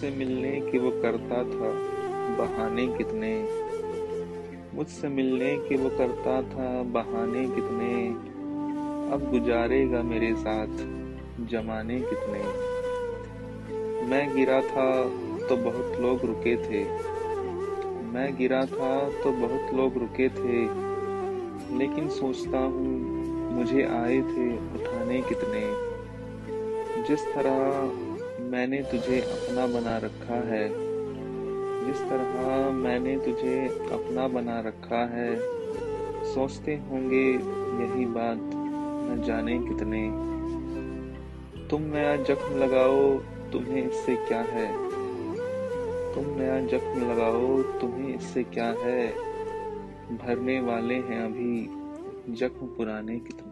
मुझसे मिलने के वो करता था बहाने कितने? मुझसे मिलने के वो करता था बहाने कितने? अब गुजारेगा मेरे साथ जमाने कितने? मैं गिरा था तो बहुत लोग रुके थे। मैं गिरा था तो बहुत लोग रुके थे। लेकिन सोचता हूँ मुझे आए थे उठाने कितने? जिस तरह मैंने तुझे अपना बना रखा है। जिस तरह मैंने तुझे अपना बना रखा है, सोचते होंगे यही बात न जाने कितने। तुम नया जख्म लगाओ, तुम्हें इससे क्या है? तुम नया जख्म लगाओ, तुम्हें इससे क्या है? भरने वाले हैं अभी जख्म पुराने कितने।